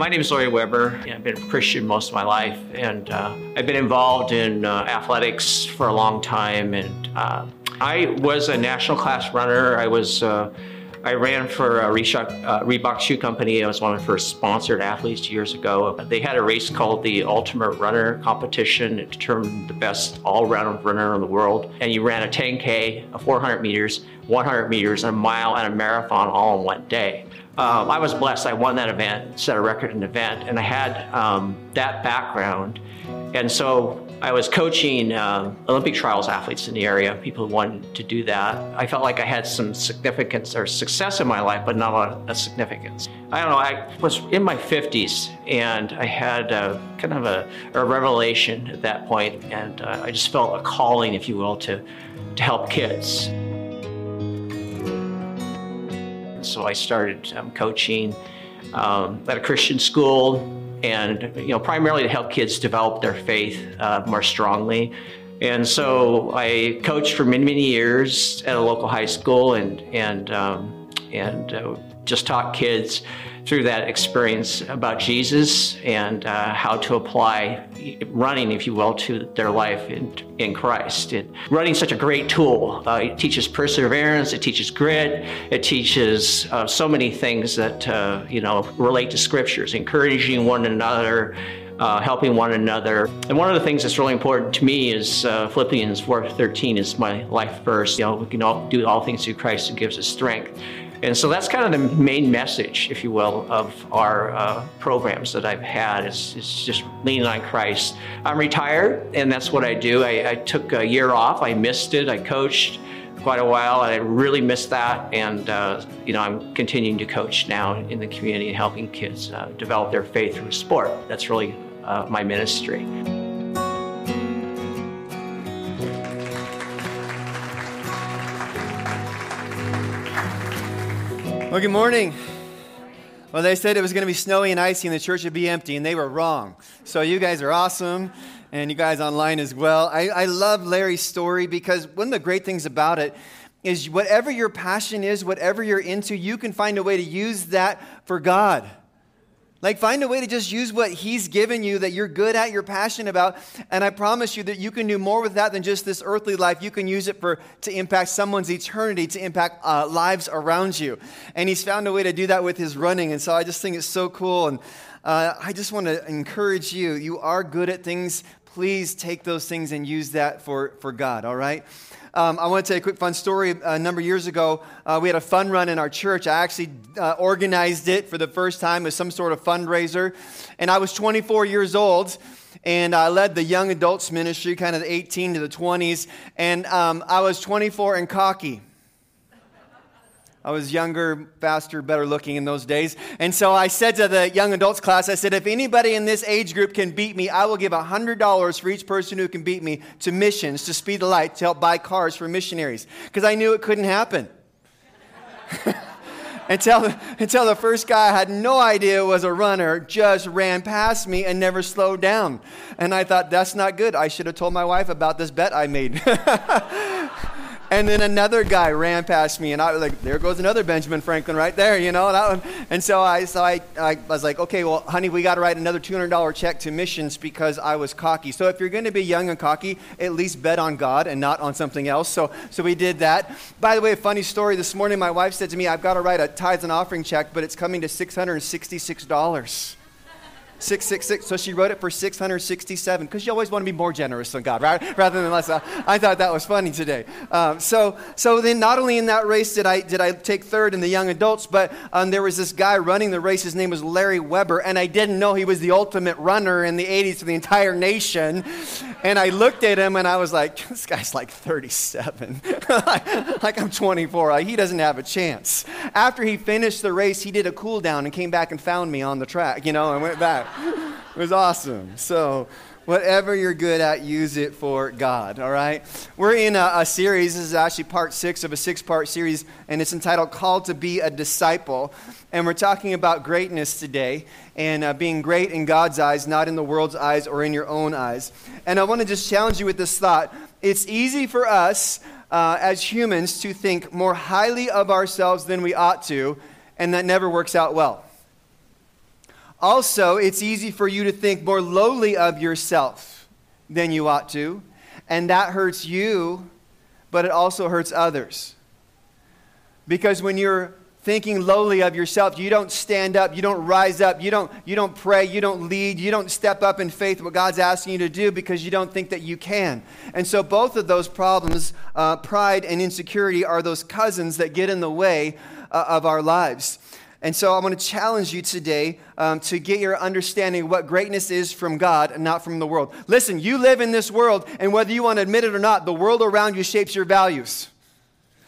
My name is Larry Weber. I've been a Christian most of my life, and uh, I've been involved in uh, athletics for a long time. And uh, I was a national class runner. I was uh, I ran for Reebok, uh, Reebok Shoe Company. I was one of the first sponsored athletes years ago. They had a race called the Ultimate Runner Competition. It determined the best all-round runner in the world. And you ran a 10K, a 400 meters, 100 meters, a mile, and a marathon all in one day. Um, I was blessed. I won that event, set a record in the event, and I had um, that background. And so I was coaching uh, Olympic trials athletes in the area, people who wanted to do that. I felt like I had some significance or success in my life, but not a of significance. I don't know, I was in my 50s and I had a, kind of a, a revelation at that point, and uh, I just felt a calling, if you will, to, to help kids. So I started um, coaching um, at a Christian school and you know primarily to help kids develop their faith uh, more strongly. And so I coached for many many years at a local high school and and um, and uh, just talk kids through that experience about Jesus and uh, how to apply running, if you will, to their life in, in Christ. It, running is such a great tool. Uh, it teaches perseverance, it teaches grit, it teaches uh, so many things that, uh, you know, relate to scriptures, encouraging one another, uh, helping one another. And one of the things that's really important to me is uh, Philippians 4.13 is my life verse. You know, we can all do all things through Christ who gives us strength. And so that's kind of the main message, if you will, of our uh, programs that I've had is, is just leaning on Christ. I'm retired, and that's what I do. I, I took a year off. I missed it. I coached quite a while, and I really missed that. And uh, you know, I'm continuing to coach now in the community and helping kids uh, develop their faith through sport. That's really uh, my ministry. Well, good morning. Well, they said it was going to be snowy and icy and the church would be empty, and they were wrong. So, you guys are awesome, and you guys online as well. I, I love Larry's story because one of the great things about it is whatever your passion is, whatever you're into, you can find a way to use that for God. Like, find a way to just use what He's given you that you're good at, you're passionate about. And I promise you that you can do more with that than just this earthly life. You can use it for, to impact someone's eternity, to impact uh, lives around you. And He's found a way to do that with His running. And so I just think it's so cool. And uh, I just want to encourage you. You are good at things. Please take those things and use that for, for God, all right? Um, I want to tell you a quick fun story. A number of years ago, uh, we had a fun run in our church. I actually uh, organized it for the first time as some sort of fundraiser. And I was 24 years old and I led the young adults ministry, kind of the 18 to the 20s. And um, I was 24 and cocky. I was younger, faster, better looking in those days. And so I said to the young adults class, I said, if anybody in this age group can beat me, I will give $100 for each person who can beat me to missions, to Speed the Light, to help buy cars for missionaries. Because I knew it couldn't happen. until, until the first guy I had no idea was a runner just ran past me and never slowed down. And I thought, that's not good. I should have told my wife about this bet I made. And then another guy ran past me, and I was like, there goes another Benjamin Franklin right there, you know. And, and so I, so I, I was like, okay, well, honey, we got to write another $200 check to missions because I was cocky. So if you're going to be young and cocky, at least bet on God and not on something else. So, so we did that. By the way, a funny story. This morning, my wife said to me, I've got to write a tithes and offering check, but it's coming to $666. 666. So she wrote it for 667 because you always want to be more generous than God, right? Rather than less. I thought that was funny today. Um, so, so then not only in that race did I, did I take third in the young adults, but um, there was this guy running the race. His name was Larry Weber, and I didn't know he was the ultimate runner in the 80s for the entire nation. And I looked at him and I was like, this guy's like 37. like I'm 24. Like, he doesn't have a chance. After he finished the race, he did a cool down and came back and found me on the track, you know, and went back it was awesome. So, whatever you're good at, use it for God, all right? We're in a, a series. This is actually part six of a six part series, and it's entitled Called to Be a Disciple. And we're talking about greatness today and uh, being great in God's eyes, not in the world's eyes or in your own eyes. And I want to just challenge you with this thought. It's easy for us uh, as humans to think more highly of ourselves than we ought to, and that never works out well Also, it's easy for you to think more lowly of yourself than you ought to, and that hurts you, but it also hurts others. Because when you're thinking lowly of yourself, you don't stand up, you don't rise up, you don't, you don't pray, you don't lead, you don't step up in faith what God's asking you to do because you don't think that you can. And so, both of those problems, uh, pride and insecurity, are those cousins that get in the way uh, of our lives. And so I want to challenge you today um, to get your understanding of what greatness is from God and not from the world. Listen, you live in this world, and whether you want to admit it or not, the world around you shapes your values.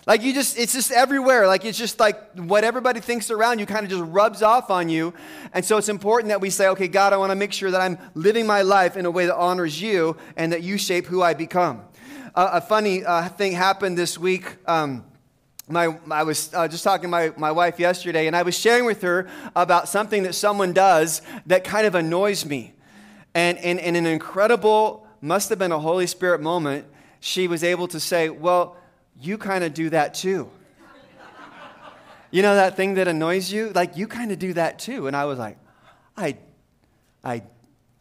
Like you just, it's just everywhere. Like it's just like what everybody thinks around you kind of just rubs off on you. And so it's important that we say, okay, God, I want to make sure that I'm living my life in a way that honors you and that you shape who I become. Uh, a funny uh, thing happened this week. Um, my, I was uh, just talking to my, my wife yesterday, and I was sharing with her about something that someone does that kind of annoys me. And in an incredible, must have been a Holy Spirit moment, she was able to say, Well, you kind of do that too. you know that thing that annoys you? Like, you kind of do that too. And I was like, I, I,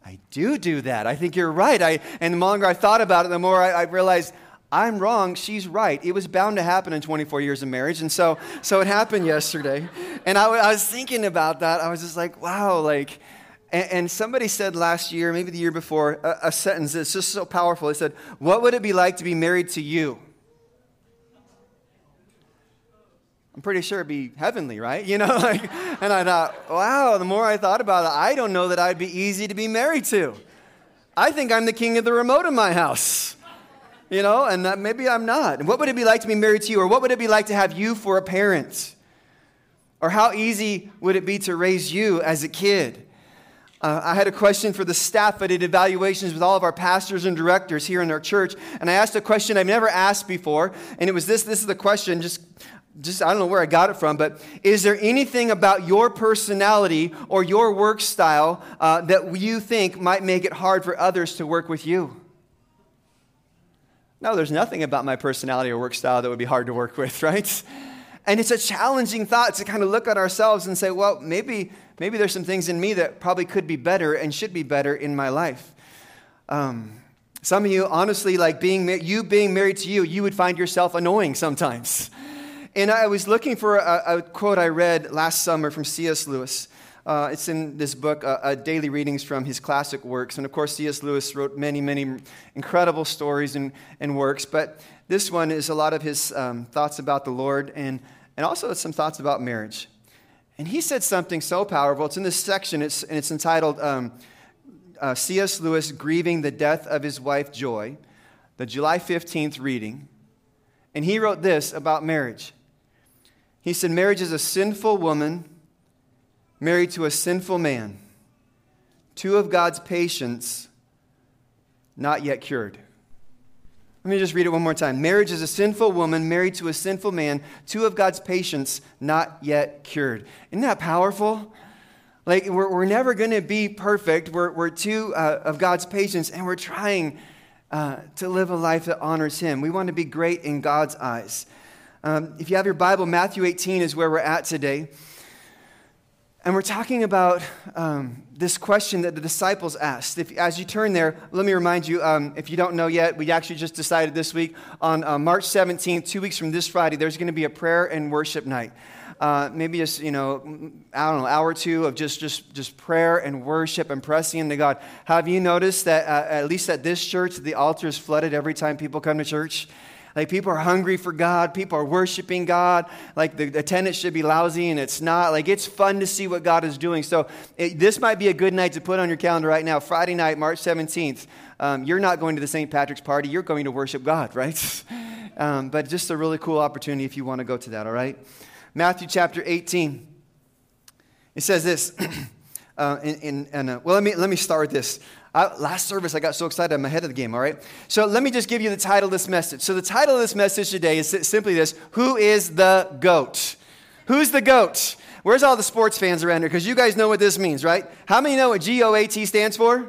I do do that. I think you're right. I, and the longer I thought about it, the more I, I realized I'm wrong, she's right. It was bound to happen in 24 years of marriage. And so, so it happened yesterday. And I, I was thinking about that. I was just like, wow, like, and, and somebody said last year, maybe the year before, a, a sentence that's just so powerful. They said, What would it be like to be married to you? I'm pretty sure it'd be heavenly, right? You know, like, and I thought, wow, the more I thought about it, I don't know that I'd be easy to be married to. I think I'm the king of the remote in my house you know, and uh, maybe I'm not. And what would it be like to be married to you? Or what would it be like to have you for a parent? Or how easy would it be to raise you as a kid? Uh, I had a question for the staff. I did evaluations with all of our pastors and directors here in our church, and I asked a question I've never asked before, and it was this. This is the question. Just, just I don't know where I got it from, but is there anything about your personality or your work style uh, that you think might make it hard for others to work with you? No, there's nothing about my personality or work style that would be hard to work with, right? And it's a challenging thought to kind of look at ourselves and say, well, maybe, maybe there's some things in me that probably could be better and should be better in my life. Um, some of you, honestly, like being you being married to you, you would find yourself annoying sometimes. And I was looking for a, a quote I read last summer from C.S. Lewis. Uh, it's in this book, uh, uh, Daily Readings from his classic works. And of course, C.S. Lewis wrote many, many incredible stories and, and works. But this one is a lot of his um, thoughts about the Lord and, and also some thoughts about marriage. And he said something so powerful. It's in this section, it's, and it's entitled um, uh, C.S. Lewis Grieving the Death of His Wife Joy, the July 15th reading. And he wrote this about marriage. He said, Marriage is a sinful woman married to a sinful man, two of God's patients not yet cured. Let me just read it one more time. Marriage is a sinful woman married to a sinful man, two of God's patients not yet cured. Isn't that powerful? Like, we're, we're never going to be perfect. We're, we're two uh, of God's patients, and we're trying uh, to live a life that honors Him. We want to be great in God's eyes. Um, if you have your Bible, Matthew 18 is where we're at today. And we're talking about um, this question that the disciples asked. If, as you turn there, let me remind you um, if you don't know yet, we actually just decided this week on uh, March 17th, two weeks from this Friday, there's going to be a prayer and worship night. Uh, maybe just, you know, I don't know, hour or two of just, just, just prayer and worship and pressing into God. Have you noticed that, uh, at least at this church, the altar is flooded every time people come to church? Like people are hungry for God, people are worshiping God. Like the attendance should be lousy and it's not. Like it's fun to see what God is doing. So it, this might be a good night to put on your calendar right now. Friday night, March 17th. Um, you're not going to the St. Patrick's party, you're going to worship God, right? um, but just a really cool opportunity if you want to go to that, all right? Matthew chapter 18. It says this. uh, in, in, in uh, well, let me, let me start with this. I, last service, I got so excited. I'm ahead of the game, all right? So let me just give you the title of this message. So the title of this message today is simply this Who is the GOAT? Who's the GOAT? Where's all the sports fans around here? Because you guys know what this means, right? How many know what G O A T stands for?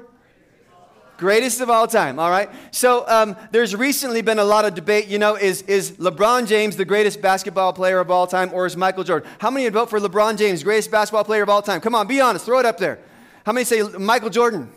Greatest of all time, all right? So um, there's recently been a lot of debate, you know, is, is LeBron James the greatest basketball player of all time or is Michael Jordan? How many would vote for LeBron James, greatest basketball player of all time? Come on, be honest, throw it up there. How many say Michael Jordan?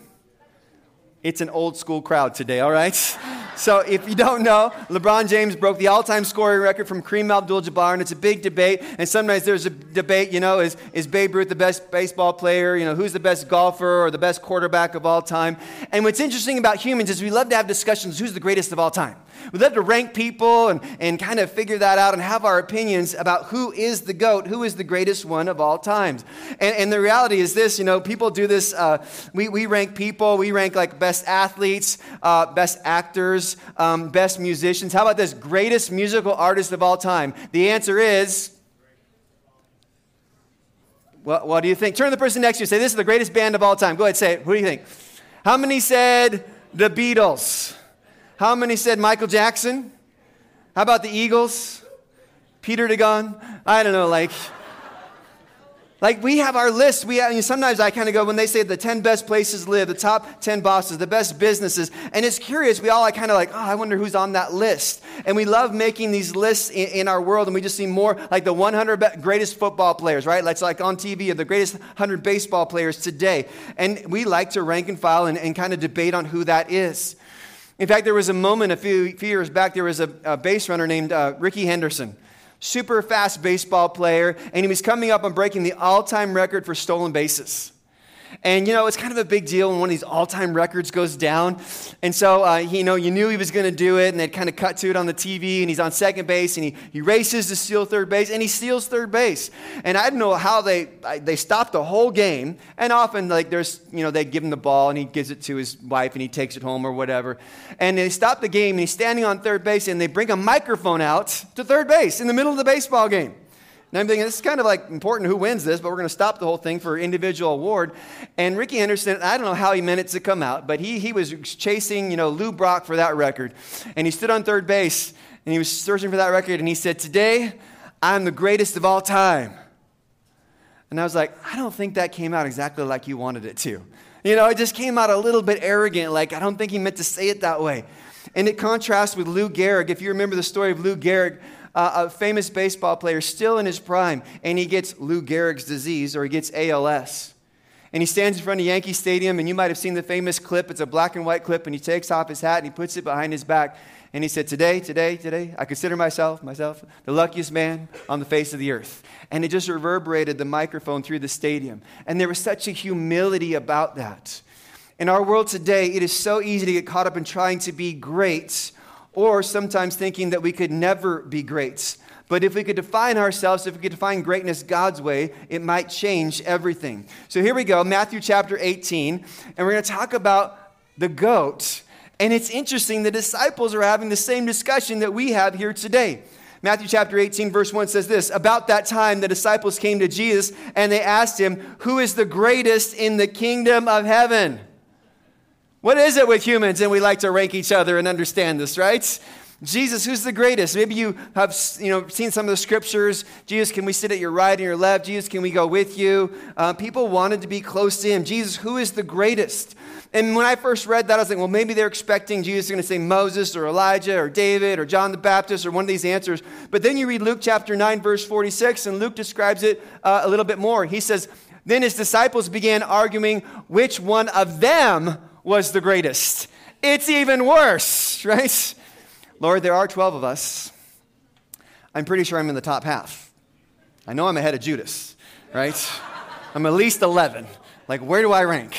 It's an old school crowd today, all right? So if you don't know, LeBron James broke the all-time scoring record from Kareem Abdul-Jabbar, and it's a big debate. And sometimes there's a debate, you know, is, is Babe Ruth the best baseball player? You know, who's the best golfer or the best quarterback of all time? And what's interesting about humans is we love to have discussions, who's the greatest of all time? We love to rank people and, and kind of figure that out and have our opinions about who is the GOAT, who is the greatest one of all times. And, and the reality is this, you know, people do this. Uh, we, we rank people, we rank like best athletes, uh, best actors, um, best musicians. How about this? Greatest musical artist of all time? The answer is. What, what do you think? Turn to the person next to you say, This is the greatest band of all time. Go ahead, say it. Who do you think? How many said the Beatles? How many said Michael Jackson? How about the Eagles? Peter DeGon? I don't know, like. Like we have our list. We have, I mean, sometimes I kind of go when they say the 10 best places to live, the top 10 bosses, the best businesses, and it's curious. We all are kind of like, oh, I wonder who's on that list. And we love making these lists in, in our world, and we just see more like the 100 greatest football players, right? That's like on TV, or the greatest 100 baseball players today. And we like to rank and file and, and kind of debate on who that is. In fact, there was a moment a few, few years back, there was a, a base runner named uh, Rickey Henderson, super fast baseball player, and he was coming up on breaking the all time record for stolen bases. And you know, it's kind of a big deal when one of these all-time records goes down. And so, uh, you know, you knew he was going to do it, and they'd kind of cut to it on the TV, and he's on second base, and he, he races to steal third base, and he steals third base. And I don't know how they they stopped the whole game. And often, like there's, you know, they give him the ball, and he gives it to his wife, and he takes it home or whatever. And they stop the game, and he's standing on third base, and they bring a microphone out to third base in the middle of the baseball game. And I'm thinking, this is kind of like important who wins this, but we're going to stop the whole thing for individual award. And Rickey Henderson, I don't know how he meant it to come out, but he, he was chasing, you know, Lou Brock for that record. And he stood on third base and he was searching for that record and he said, Today, I'm the greatest of all time. And I was like, I don't think that came out exactly like you wanted it to. You know, it just came out a little bit arrogant, like I don't think he meant to say it that way. And it contrasts with Lou Gehrig. If you remember the story of Lou Gehrig, uh, a famous baseball player, still in his prime, and he gets Lou Gehrig's disease or he gets ALS. And he stands in front of Yankee Stadium, and you might have seen the famous clip. It's a black and white clip, and he takes off his hat and he puts it behind his back. And he said, Today, today, today, I consider myself, myself, the luckiest man on the face of the earth. And it just reverberated the microphone through the stadium. And there was such a humility about that. In our world today, it is so easy to get caught up in trying to be great or sometimes thinking that we could never be greats. But if we could define ourselves, if we could define greatness God's way, it might change everything. So here we go, Matthew chapter 18, and we're going to talk about the goat. And it's interesting, the disciples are having the same discussion that we have here today. Matthew chapter 18, verse 1 says this About that time, the disciples came to Jesus and they asked him, Who is the greatest in the kingdom of heaven? What is it with humans? And we like to rank each other and understand this, right? Jesus, who's the greatest? Maybe you have you know, seen some of the scriptures. Jesus, can we sit at your right and your left? Jesus, can we go with you? Uh, people wanted to be close to him. Jesus, who is the greatest? And when I first read that, I was like, well, maybe they're expecting Jesus going to say Moses or Elijah or David or John the Baptist or one of these answers. But then you read Luke chapter 9, verse 46, and Luke describes it uh, a little bit more. He says, Then his disciples began arguing which one of them was the greatest. It's even worse, right? Lord, there are 12 of us. I'm pretty sure I'm in the top half. I know I'm ahead of Judas, right? I'm at least 11. Like, where do I rank?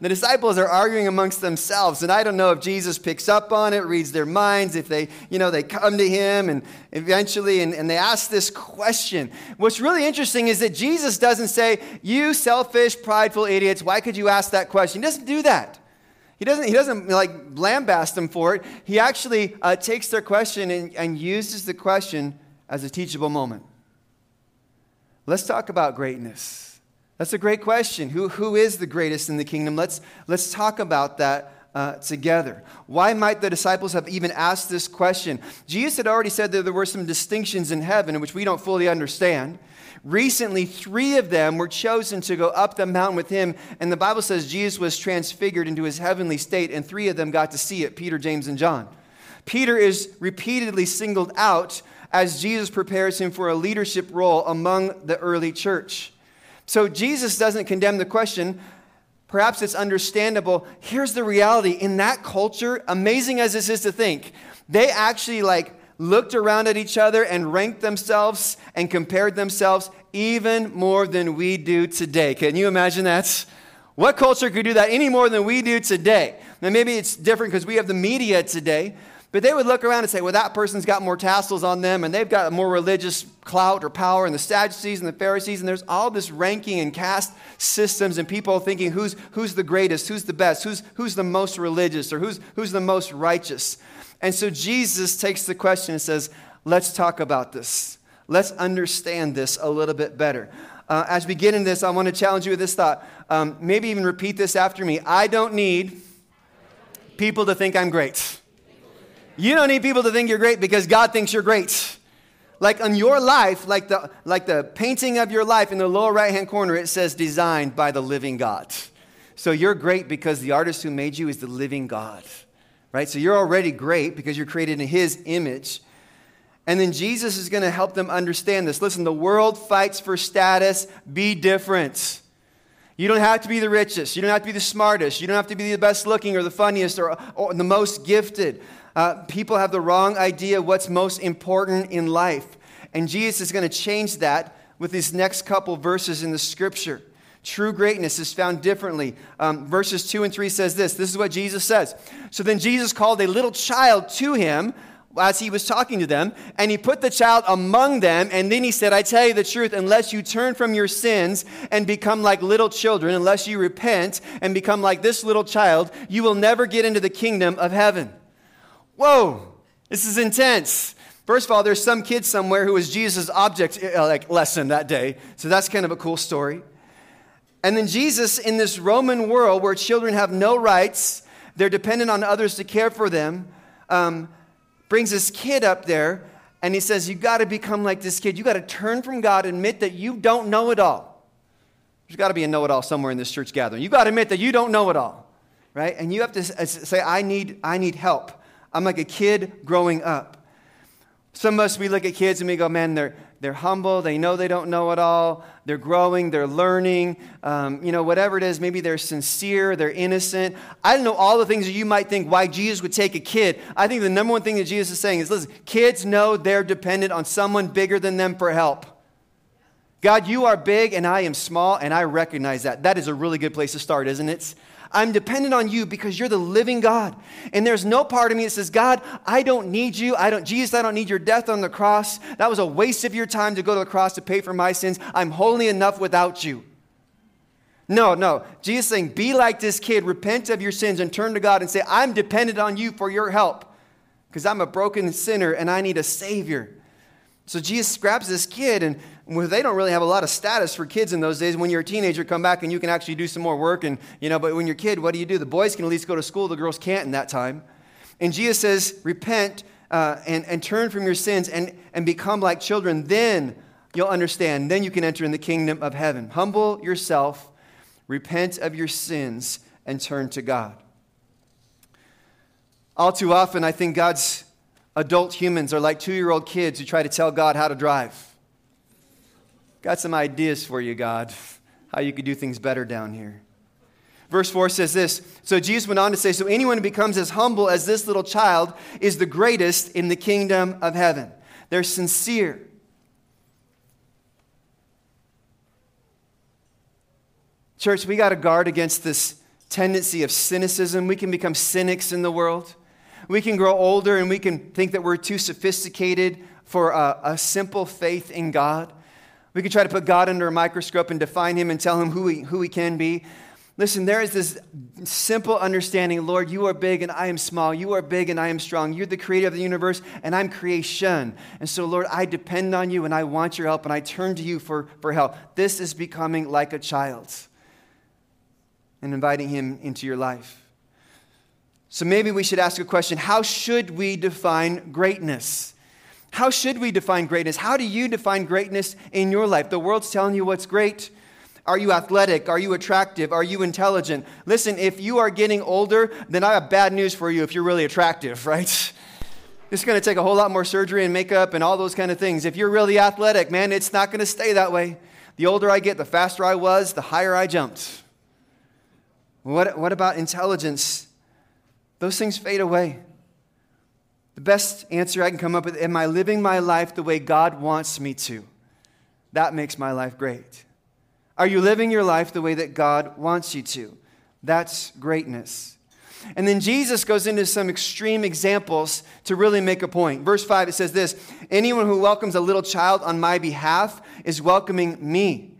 The disciples are arguing amongst themselves, and I don't know if Jesus picks up on it, reads their minds, if they, you know, they come to him and eventually and, and they ask this question. What's really interesting is that Jesus doesn't say, You selfish, prideful idiots, why could you ask that question? He doesn't do that. He doesn't, he doesn't like lambast them for it. He actually uh, takes their question and, and uses the question as a teachable moment. Let's talk about greatness. That's a great question. Who, who is the greatest in the kingdom? Let's, let's talk about that uh, together. Why might the disciples have even asked this question? Jesus had already said that there were some distinctions in heaven, which we don't fully understand. Recently, three of them were chosen to go up the mountain with him, and the Bible says Jesus was transfigured into his heavenly state, and three of them got to see it Peter, James, and John. Peter is repeatedly singled out as Jesus prepares him for a leadership role among the early church. So Jesus doesn't condemn the question Perhaps it's understandable. Here's the reality in that culture, amazing as this is to think, they actually like looked around at each other and ranked themselves and compared themselves even more than we do today. Can you imagine that? What culture could do that any more than we do today? Now, maybe it's different because we have the media today, but they would look around and say, well, that person's got more tassels on them and they've got more religious clout or power, and the Sadducees and the Pharisees, and there's all this ranking and caste systems and people thinking who's, who's the greatest, who's the best, who's, who's the most religious, or who's, who's the most righteous. And so Jesus takes the question and says, let's talk about this. Let's understand this a little bit better. Uh, as we get into this, I want to challenge you with this thought. Um, maybe even repeat this after me. I don't need people to think I'm great. You don't need people to think you're great because God thinks you're great. Like on your life, like the, like the painting of your life in the lower right hand corner, it says designed by the living God. So you're great because the artist who made you is the living God, right? So you're already great because you're created in his image. And then Jesus is going to help them understand this. Listen, the world fights for status, be different. You don't have to be the richest. You don't have to be the smartest. You don't have to be the best looking or the funniest or, or the most gifted. Uh, people have the wrong idea what's most important in life. And Jesus is going to change that with these next couple verses in the scripture. True greatness is found differently. Um, verses 2 and 3 says this this is what Jesus says. So then Jesus called a little child to him as he was talking to them, and he put the child among them, and then he said, I tell you the truth, unless you turn from your sins and become like little children, unless you repent and become like this little child, you will never get into the kingdom of heaven. Whoa, this is intense. First of all, there's some kid somewhere who was Jesus' object uh, like lesson that day. So that's kind of a cool story. And then Jesus, in this Roman world where children have no rights, they're dependent on others to care for them, um, brings this kid up there and he says, You got to become like this kid. You got to turn from God, admit that you don't know it all. There's got to be a know it all somewhere in this church gathering. You got to admit that you don't know it all, right? And you have to say, I need, I need help. I'm like a kid growing up. Some of us, we look at kids and we go, man, they're, they're humble. They know they don't know it all. They're growing. They're learning. Um, you know, whatever it is, maybe they're sincere. They're innocent. I don't know all the things that you might think why Jesus would take a kid. I think the number one thing that Jesus is saying is listen, kids know they're dependent on someone bigger than them for help. God, you are big and I am small, and I recognize that. That is a really good place to start, isn't it? I'm dependent on you because you're the living God. And there's no part of me that says, God, I don't need you. I don't, Jesus, I don't need your death on the cross. That was a waste of your time to go to the cross to pay for my sins. I'm holy enough without you. No, no. Jesus saying, be like this kid, repent of your sins and turn to God and say, I'm dependent on you for your help because I'm a broken sinner and I need a Savior. So Jesus grabs this kid, and they don't really have a lot of status for kids in those days. When you're a teenager, come back and you can actually do some more work. And, you know, but when you're a kid, what do you do? The boys can at least go to school, the girls can't in that time. And Jesus says, repent uh, and, and turn from your sins and, and become like children. Then you'll understand. Then you can enter in the kingdom of heaven. Humble yourself, repent of your sins, and turn to God. All too often, I think God's adult humans are like two year old kids who try to tell God how to drive. Got some ideas for you, God, how you could do things better down here. Verse 4 says this So Jesus went on to say, So anyone who becomes as humble as this little child is the greatest in the kingdom of heaven. They're sincere. Church, we got to guard against this tendency of cynicism. We can become cynics in the world. We can grow older and we can think that we're too sophisticated for a, a simple faith in God. We can try to put God under a microscope and define him and tell him who he, who he can be. Listen, there is this simple understanding Lord, you are big and I am small. You are big and I am strong. You're the creator of the universe and I'm creation. And so, Lord, I depend on you and I want your help and I turn to you for, for help. This is becoming like a child and inviting him into your life. So maybe we should ask a question How should we define greatness? How should we define greatness? How do you define greatness in your life? The world's telling you what's great. Are you athletic? Are you attractive? Are you intelligent? Listen, if you are getting older, then I have bad news for you if you're really attractive, right? It's going to take a whole lot more surgery and makeup and all those kind of things. If you're really athletic, man, it's not going to stay that way. The older I get, the faster I was, the higher I jumped. What, what about intelligence? Those things fade away. The best answer I can come up with Am I living my life the way God wants me to? That makes my life great. Are you living your life the way that God wants you to? That's greatness. And then Jesus goes into some extreme examples to really make a point. Verse 5, it says this Anyone who welcomes a little child on my behalf is welcoming me.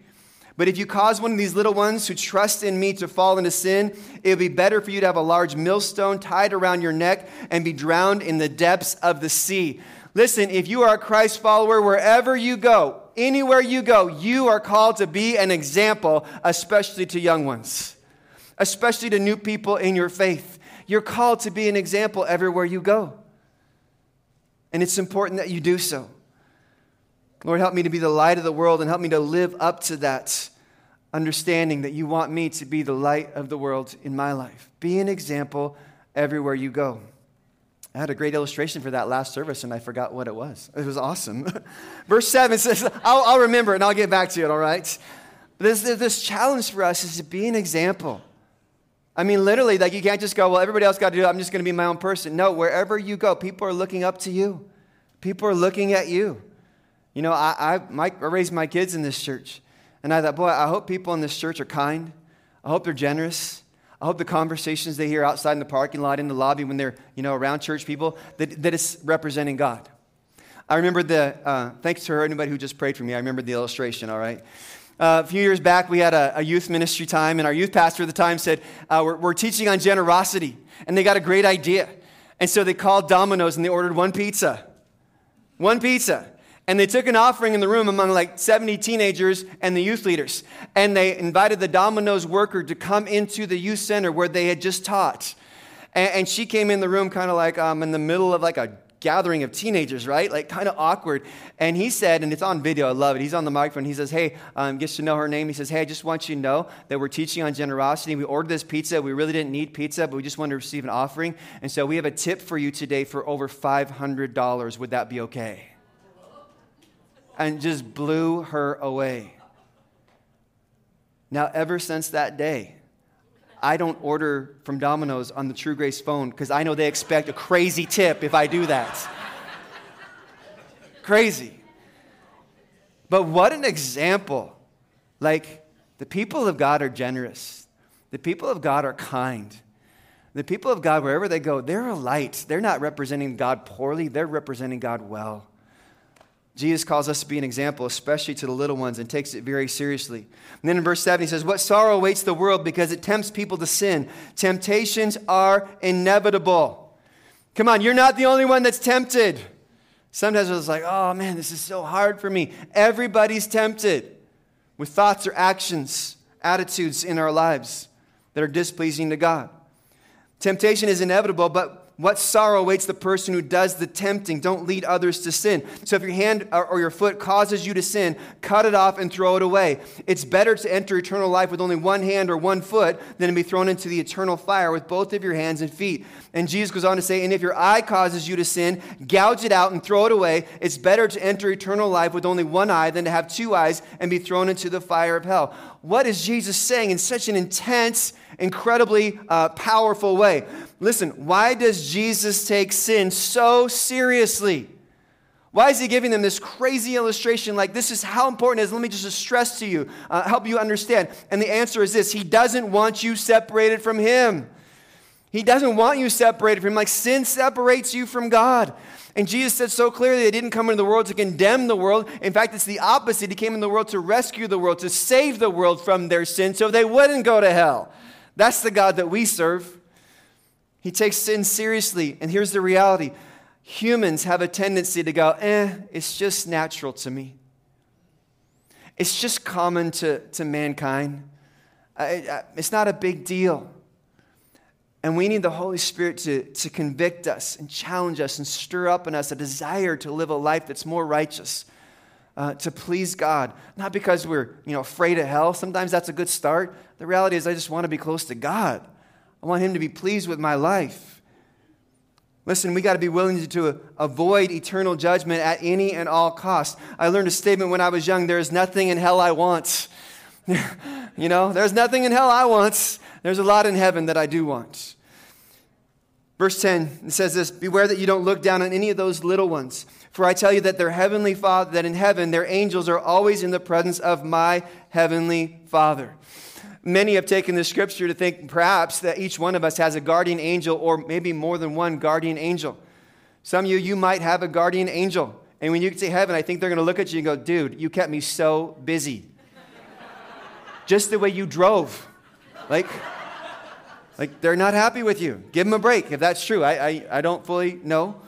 But if you cause one of these little ones who trust in me to fall into sin, it would be better for you to have a large millstone tied around your neck and be drowned in the depths of the sea. Listen, if you are a Christ follower, wherever you go, anywhere you go, you are called to be an example, especially to young ones, especially to new people in your faith. You're called to be an example everywhere you go. And it's important that you do so. Lord, help me to be the light of the world and help me to live up to that understanding that you want me to be the light of the world in my life. Be an example everywhere you go. I had a great illustration for that last service and I forgot what it was. It was awesome. Verse 7 says, I'll, I'll, remember and I'll get back to it, all right? This, this challenge for us is to be an example. I mean, literally, like you can't just go, well, everybody else got to do it. I'm just going to be my own person. No, wherever you go, people are looking up to you, people are looking at you. You know, I, I, my, I raised my kids in this church, and I thought, boy, I hope people in this church are kind. I hope they're generous. I hope the conversations they hear outside in the parking lot, in the lobby, when they're, you know, around church people, that, that it's representing God. I remember the, uh, thanks to her, anybody who just prayed for me, I remember the illustration, all right? Uh, a few years back, we had a, a, youth ministry time, and our youth pastor at the time said, uh, we're, we're teaching on generosity, and they got a great idea. And so they called Domino's and they ordered one pizza. One pizza. And they took an offering in the room among like 70 teenagers and the youth leaders. And they invited the Domino's worker to come into the youth center where they had just taught. And, and she came in the room kind of like um, in the middle of like a gathering of teenagers, right? Like kind of awkward. And he said, and it's on video, I love it. He's on the microphone. He says, Hey, um, gets to know her name. He says, Hey, I just want you to know that we're teaching on generosity. We ordered this pizza. We really didn't need pizza, but we just wanted to receive an offering. And so we have a tip for you today for over $500. Would that be okay? And just blew her away. Now, ever since that day, I don't order from Domino's on the True Grace phone because I know they expect a crazy tip if I do that. crazy. But what an example. Like, the people of God are generous, the people of God are kind. The people of God, wherever they go, they're a light. They're not representing God poorly, they're representing God well. Jesus calls us to be an example, especially to the little ones, and takes it very seriously. And then in verse 7, he says, What sorrow awaits the world because it tempts people to sin. Temptations are inevitable. Come on, you're not the only one that's tempted. Sometimes it's like, oh man, this is so hard for me. Everybody's tempted with thoughts or actions, attitudes in our lives that are displeasing to God. Temptation is inevitable, but what sorrow awaits the person who does the tempting? Don't lead others to sin. So if your hand or your foot causes you to sin, cut it off and throw it away. It's better to enter eternal life with only one hand or one foot than to be thrown into the eternal fire with both of your hands and feet. And Jesus goes on to say, And if your eye causes you to sin, gouge it out and throw it away. It's better to enter eternal life with only one eye than to have two eyes and be thrown into the fire of hell. What is Jesus saying in such an intense, incredibly uh, powerful way? Listen, why does Jesus take sin so seriously? Why is he giving them this crazy illustration like this is how important it is? Let me just stress to you, uh, help you understand. And the answer is this He doesn't want you separated from Him. He doesn't want you separated from Him. Like sin separates you from God. And Jesus said so clearly, He didn't come into the world to condemn the world. In fact, it's the opposite. He came in the world to rescue the world, to save the world from their sin so they wouldn't go to hell. That's the God that we serve. He takes sin seriously. And here's the reality humans have a tendency to go, eh, it's just natural to me. It's just common to, to mankind. I, I, it's not a big deal. And we need the Holy Spirit to, to convict us and challenge us and stir up in us a desire to live a life that's more righteous, uh, to please God. Not because we're you know, afraid of hell. Sometimes that's a good start. The reality is, I just want to be close to God. I want Him to be pleased with my life. Listen, we got to be willing to, avoid eternal judgment at any and all costs. I learned a statement when I was young there is nothing in hell I want. you know, there's nothing in hell I want. There's a lot in heaven that I do want. Verse 10 it says this Beware that you don't look down on any of those little ones. For I tell you that their heavenly Father, that in heaven their angels are always in the presence of my heavenly Father. Many have taken the scripture to think perhaps that each one of us has a guardian angel or maybe more than one guardian angel. Some of you, you might have a guardian angel. And when you get to heaven, I think they're going to look at you and go, dude, you kept me so busy. Just the way you drove. Like, like they're not happy with you. Give them a break if that's true. I, I, I don't fully know.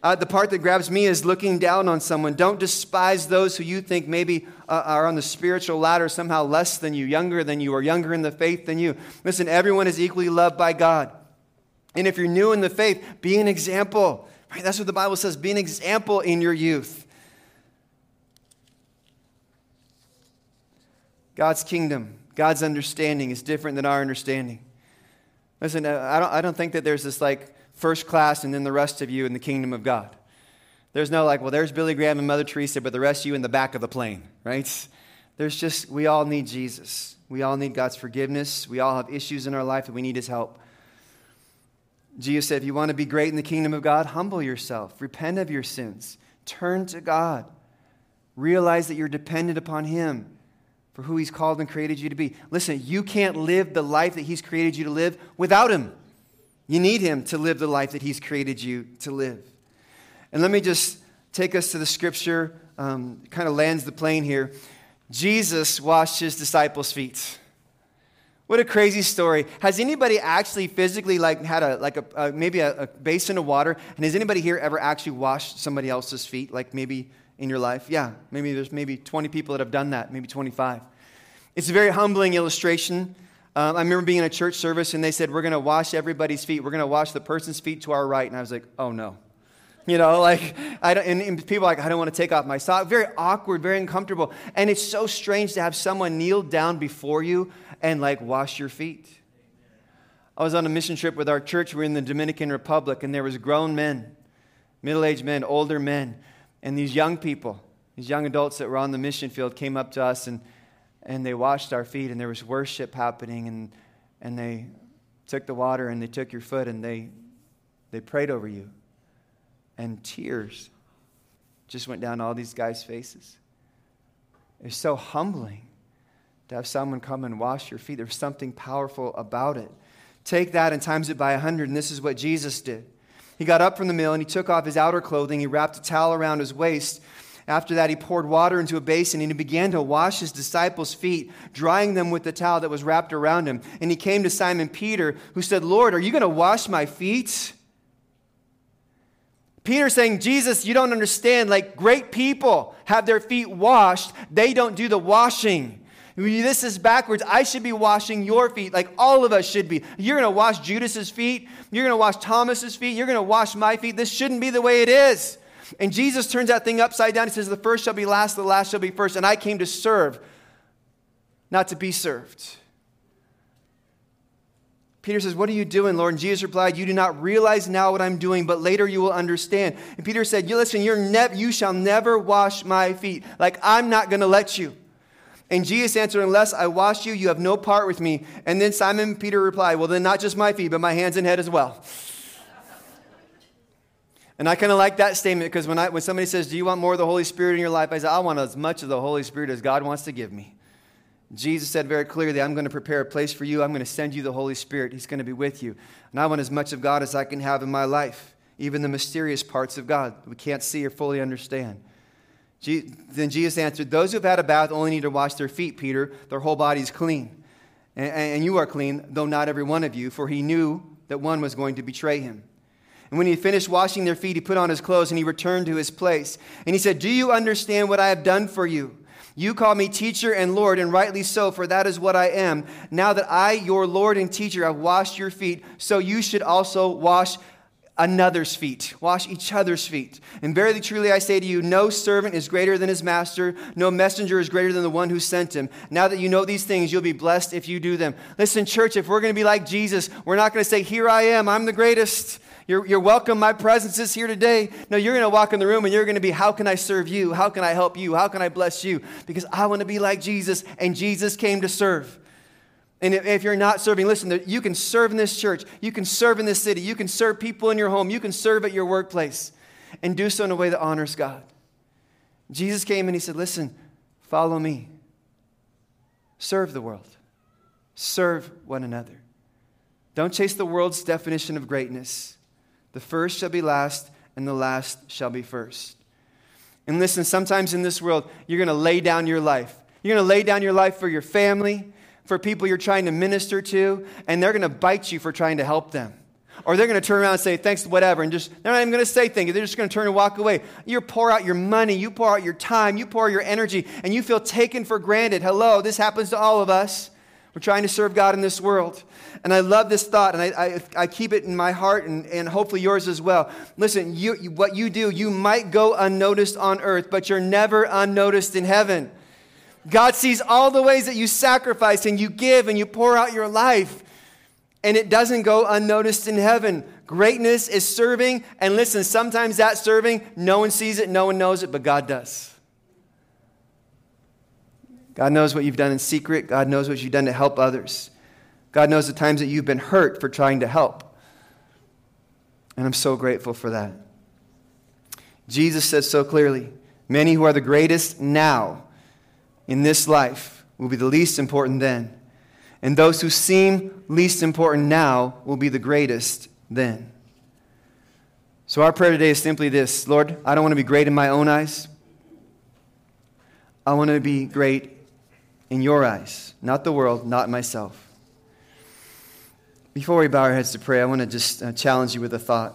Uh, the part that grabs me is looking down on someone. Don't despise those who you think maybe uh, are on the spiritual ladder somehow less than you, younger than you, or younger in the faith than you. Listen, everyone is equally loved by God. And if you're new in the faith, be an example. Right? That's what the Bible says be an example in your youth. God's kingdom, God's understanding is different than our understanding. Listen, uh, I don't, I don't think that there's this like first class and then the rest of you in the kingdom of God. There's no like, well, there's Billy Graham and Mother Teresa, but the rest of you in the back of the plane, right? There's just, we all need Jesus. We all need God's forgiveness. We all have issues in our life that we need His help. Jesus said, if you want to be great in the kingdom of God, humble yourself, repent of your sins, turn to God, realize that you're dependent upon Him for who He's called and created you to be. Listen, you can't live the life that He's created you to live without Him. You need Him to live the life that He's created you to live. And let me just take us to the scripture, um, kind of lands the plane here. Jesus washed His disciples' feet. What a crazy story. Has anybody actually physically like had a like a uh, maybe a, a, basin of water? And has anybody here ever actually washed somebody else's feet? Like maybe in your life? Yeah, maybe there's maybe 20 people that have done that, maybe 25. It's a very humbling illustration. Um, I remember being in a church service and they said, We're going to wash everybody's feet. We're going to wash the person's feet to our right. And I was like, Oh no. You know, like, I don't, and, and people like, I don't want to take off my sock. Very awkward, very uncomfortable. And it's so strange to have someone kneel down before you and like wash your feet. I was on a mission trip with our church. We were in the Dominican Republic, and there was grown men, middle-aged men, older men, and these young people, these young adults that were on the mission field came up to us and, and they washed our feet, and there was worship happening, and, and they took the water and they took your foot and they, they prayed over you. And tears just went down all these guys' faces. It's so humbling to have someone come and wash your feet. There's something powerful about it. Take that and times it by a hundred, and this is what Jesus did. He got up from the meal and he took off his outer clothing. He wrapped a towel around his waist. After that, he poured water into a basin and he began to wash his disciples' feet, drying them with the towel that was wrapped around him. And he came to Simon Peter, who said, Lord, are you going to wash my feet? Peter saying, Jesus, you don't understand. Like great people have their feet washed, they don't do the washing. This is backwards. I should be washing your feet like all of us should be. You're going to wash Judas's feet. You're going to wash Thomas's feet. You're going to wash my feet. This shouldn't be the way it is. And Jesus turns that thing upside down. He says, The first shall be last, the last shall be first. And I came to serve, not to be served. Peter says, What are you doing, Lord? And Jesus replied, You do not realize now what I'm doing, but later you will understand. And Peter said, You listen, you're you shall never wash my feet. Like I'm not going to let you. And Jesus answered, Unless I wash you, you have no part with me. And then Simon Peter replied, Well, then not just my feet, but my hands and head as well. And I kind of like that statement because when, I, when somebody says, Do you want more of the Holy Spirit in your life? I say, I want as much of the Holy Spirit as God wants to give me. Jesus said very clearly, I'm going to prepare a place for you. I'm going to send you the Holy Spirit. He's going to be with you. And I want as much of God as I can have in my life, even the mysterious parts of God we can't see or fully understand. Then Jesus answered, Those who have had a bath only need to wash their feet, Peter. Their whole body's clean. And you are clean, though not every one of you, for he knew that one was going to betray him. And when he finished washing their feet, he put on his clothes and he returned to his place. And he said, Do you understand what I have done for you? You call me teacher and Lord, and rightly so, for that is what I am. Now that I, your Lord and teacher, have washed your feet, so you should also wash another's feet. Wash each other's feet. And verily, truly, I say to you, no servant is greater than his master, no messenger is greater than the one who sent him. Now that you know these things, you'll be blessed if you do them. Listen, church, if we're going to be like Jesus, we're not going to say, Here I am, I'm the greatest. You're, you're welcome. My presence is here today. No, you're going to walk in the room and you're going to be, How can I serve you? How can I help you? How can I bless you? Because I want to be like Jesus, and Jesus came to serve. And if you're not serving, listen, you can serve in this church. You can serve in this city. You can serve people in your home. You can serve at your workplace and do so in a way that honors God. Jesus came and he said, Listen, follow me. Serve the world, serve one another. Don't chase the world's definition of greatness. The first shall be last, and the last shall be first. And listen, sometimes in this world, you're going to lay down your life. You're going to lay down your life for your family, for people you're trying to minister to, and they're going to bite you for trying to help them. Or they're going to turn around and say, thanks, whatever, and just, they're not even going to say thank you. They're just going to turn and walk away. You pour out your money, you pour out your time, you pour out your energy, and you feel taken for granted. Hello, this happens to all of us. We're trying to serve God in this world. And I love this thought, and I, I, I keep it in my heart and, and hopefully yours as well. Listen, you, what you do, you might go unnoticed on earth, but you're never unnoticed in heaven. God sees all the ways that you sacrifice and you give and you pour out your life and it doesn't go unnoticed in heaven. Greatness is serving, and listen, sometimes that serving, no one sees it, no one knows it, but God does. God knows what you've done in secret, God knows what you've done to help others. God knows the times that you've been hurt for trying to help. And I'm so grateful for that. Jesus says so clearly many who are the greatest now in this life will be the least important then and those who seem least important now will be the greatest then. So, our prayer today is simply this Lord, I don't want to be great in my own eyes. I want to be great in your eyes, not the world, not myself. Before we bow our heads to pray, I want to just uh, challenge you with a thought.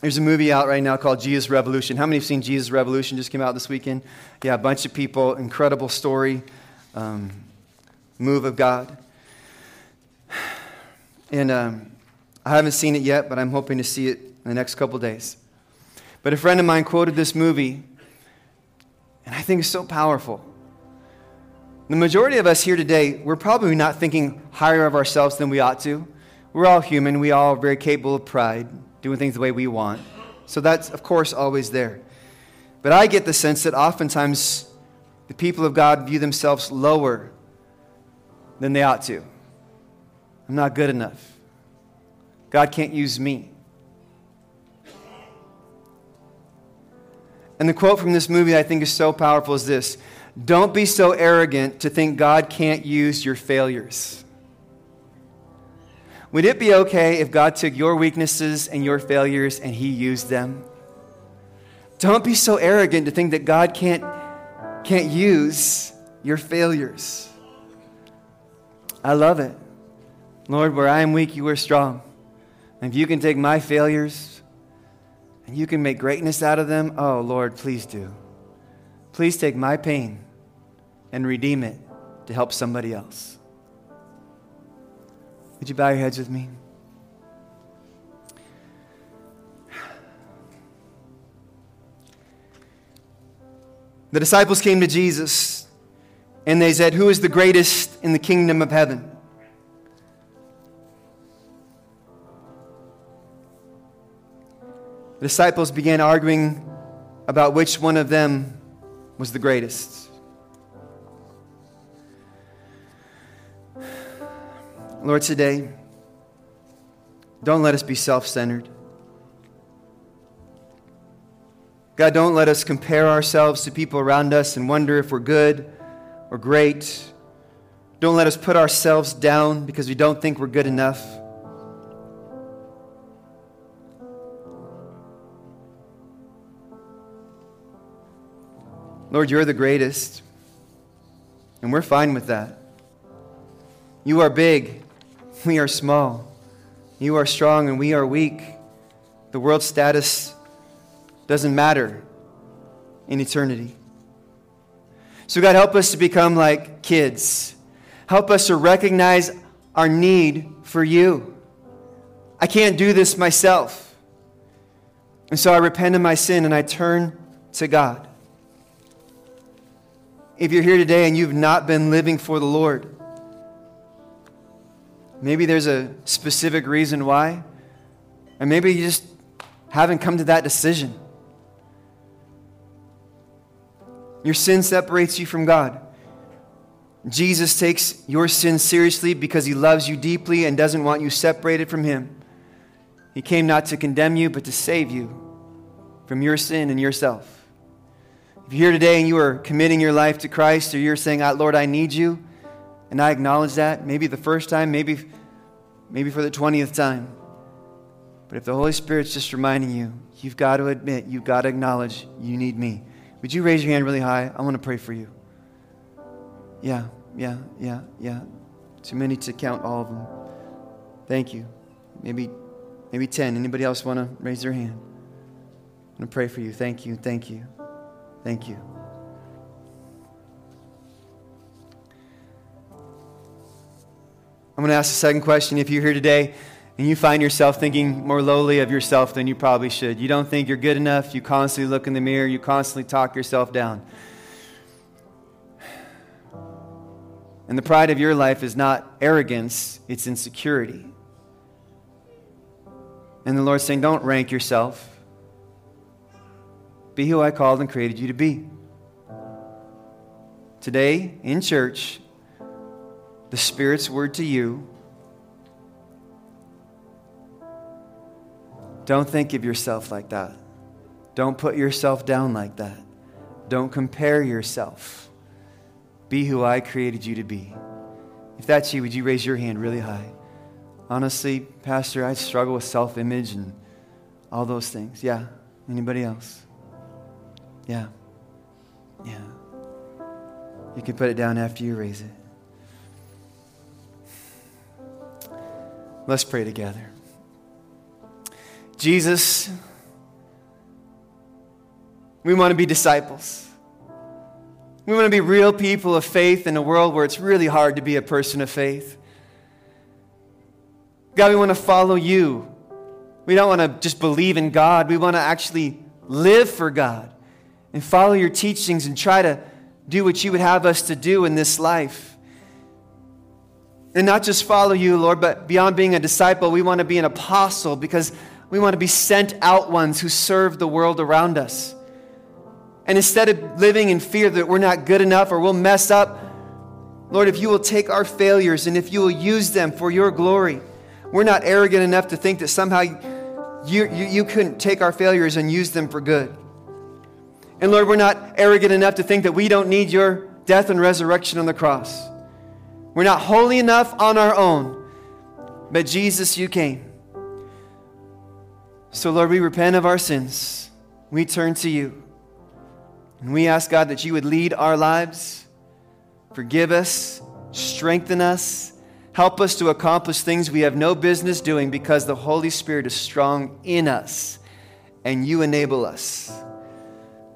There's a movie out right now called Jesus Revolution. How many have seen Jesus Revolution? Just came out this weekend. Yeah, a bunch of people. Incredible story. Um, move of God. And um, I haven't seen it yet, but I'm hoping to see it in the next couple days. But a friend of mine quoted this movie, and I think it's so powerful. The majority of us here today, we're probably not thinking higher of ourselves than we ought to. We're all human. We all are very capable of pride, doing things the way we want. So that's, of course, always there. But I get the sense that oftentimes the people of God view themselves lower than they ought to. I'm not good enough. God can't use me. And the quote from this movie I think is so powerful is this Don't be so arrogant to think God can't use your failures. Would it be okay if God took your weaknesses and your failures and He used them? Don't be so arrogant to think that God can't, can't use your failures. I love it. Lord, where I am weak, you are strong. And if you can take my failures and you can make greatness out of them, oh, Lord, please do. Please take my pain and redeem it to help somebody else. Would you bow your heads with me? The disciples came to Jesus and they said, Who is the greatest in the kingdom of heaven? The disciples began arguing about which one of them was the greatest. Lord, today, don't let us be self centered. God, don't let us compare ourselves to people around us and wonder if we're good or great. Don't let us put ourselves down because we don't think we're good enough. Lord, you're the greatest, and we're fine with that. You are big, we are small. You are strong, and we are weak. The world's status doesn't matter in eternity. So, God, help us to become like kids. Help us to recognize our need for you. I can't do this myself. And so I repent of my sin and I turn to God. If you're here today and you've not been living for the Lord, maybe there's a specific reason why, And maybe you just haven't come to that decision. Your sin separates you from God. Jesus takes your sin seriously because he loves you deeply and doesn't want you separated from him. He came not to condemn you, but to save you from your sin and yourself. If you're here today and you are committing your life to Christ, or you're saying, ah, Lord, I need you, and I acknowledge that, maybe the first time, maybe, maybe for the 20th time. But if the Holy Spirit's just reminding you, you've got to admit, you've got to acknowledge you need me. Would you raise your hand really high? I want to pray for you. Yeah, yeah, yeah, yeah. Too many to count all of them. Thank you. Maybe, maybe 10. Anybody else want to raise their hand? I'm going to pray for you. Thank you, thank you, thank you. I'm going to ask the second question. If you're here today and you find yourself thinking more lowly of yourself than you probably should, you don't think you're good enough, you constantly look in the mirror, you constantly talk yourself down. And the pride of your life is not arrogance, it's insecurity. And the Lord's saying, don't rank yourself. Be who I called and created you to be. Today, in church, the Spirit's word to you don't think of yourself like that. Don't put yourself down like that. Don't compare yourself. Be who I created you to be. If that's you, would you raise your hand really high? Honestly, Pastor, I struggle with self image and all those things. Yeah. Anybody else? Yeah. Yeah. You can put it down after you raise it. Let's pray together. Jesus, we want to be disciples. We want to be real people of faith in a world where it's really hard to be a person of faith. God, we want to follow you. We don't want to just believe in God. We want to actually live for God and follow your teachings and try to do what you would have us to do in this life. And not just follow you, Lord, but beyond being a disciple, we want to be an apostle because we want to be sent out ones who serve the world around us. And instead of living in fear that we're not good enough or we'll mess up, Lord, if you will take our failures and if you will use them for your glory, we're not arrogant enough to think that somehow you, you, you couldn't take our failures and use them for good. And Lord, we're not arrogant enough to think that we don't need your death and resurrection on the cross. We're not holy enough on our own. But Jesus, you came. So, Lord, we repent of our sins. We turn to you. And we ask, God, that you would lead our lives, forgive us, strengthen us, help us to accomplish things we have no business doing because the Holy Spirit is strong in us and you enable us.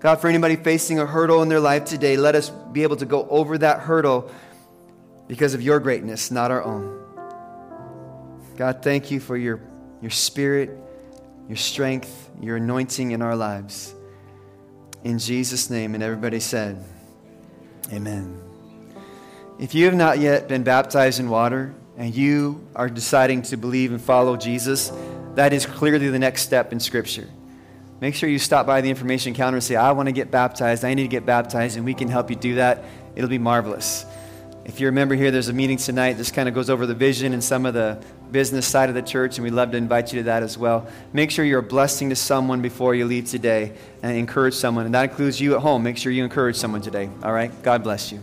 God, for anybody facing a hurdle in their life today, let us be able to go over that hurdle because of your greatness, not our own. God, thank you for your, your spirit, your strength, your anointing in our lives. In Jesus' name, and everybody said, Amen. If you have not yet been baptized in water and you are deciding to believe and follow Jesus, that is clearly the next step in Scripture make sure you stop by the information counter and say, I want to get baptized. I need to get baptized, and we can help you do that. It'll be marvelous. If you're a member here, there's a meeting tonight. This kind of goes over the vision and some of the business side of the church, and we'd love to invite you to that as well. Make sure you're a blessing to someone before you leave today and encourage someone. And that includes you at home. Make sure you encourage someone today. All right? God bless you.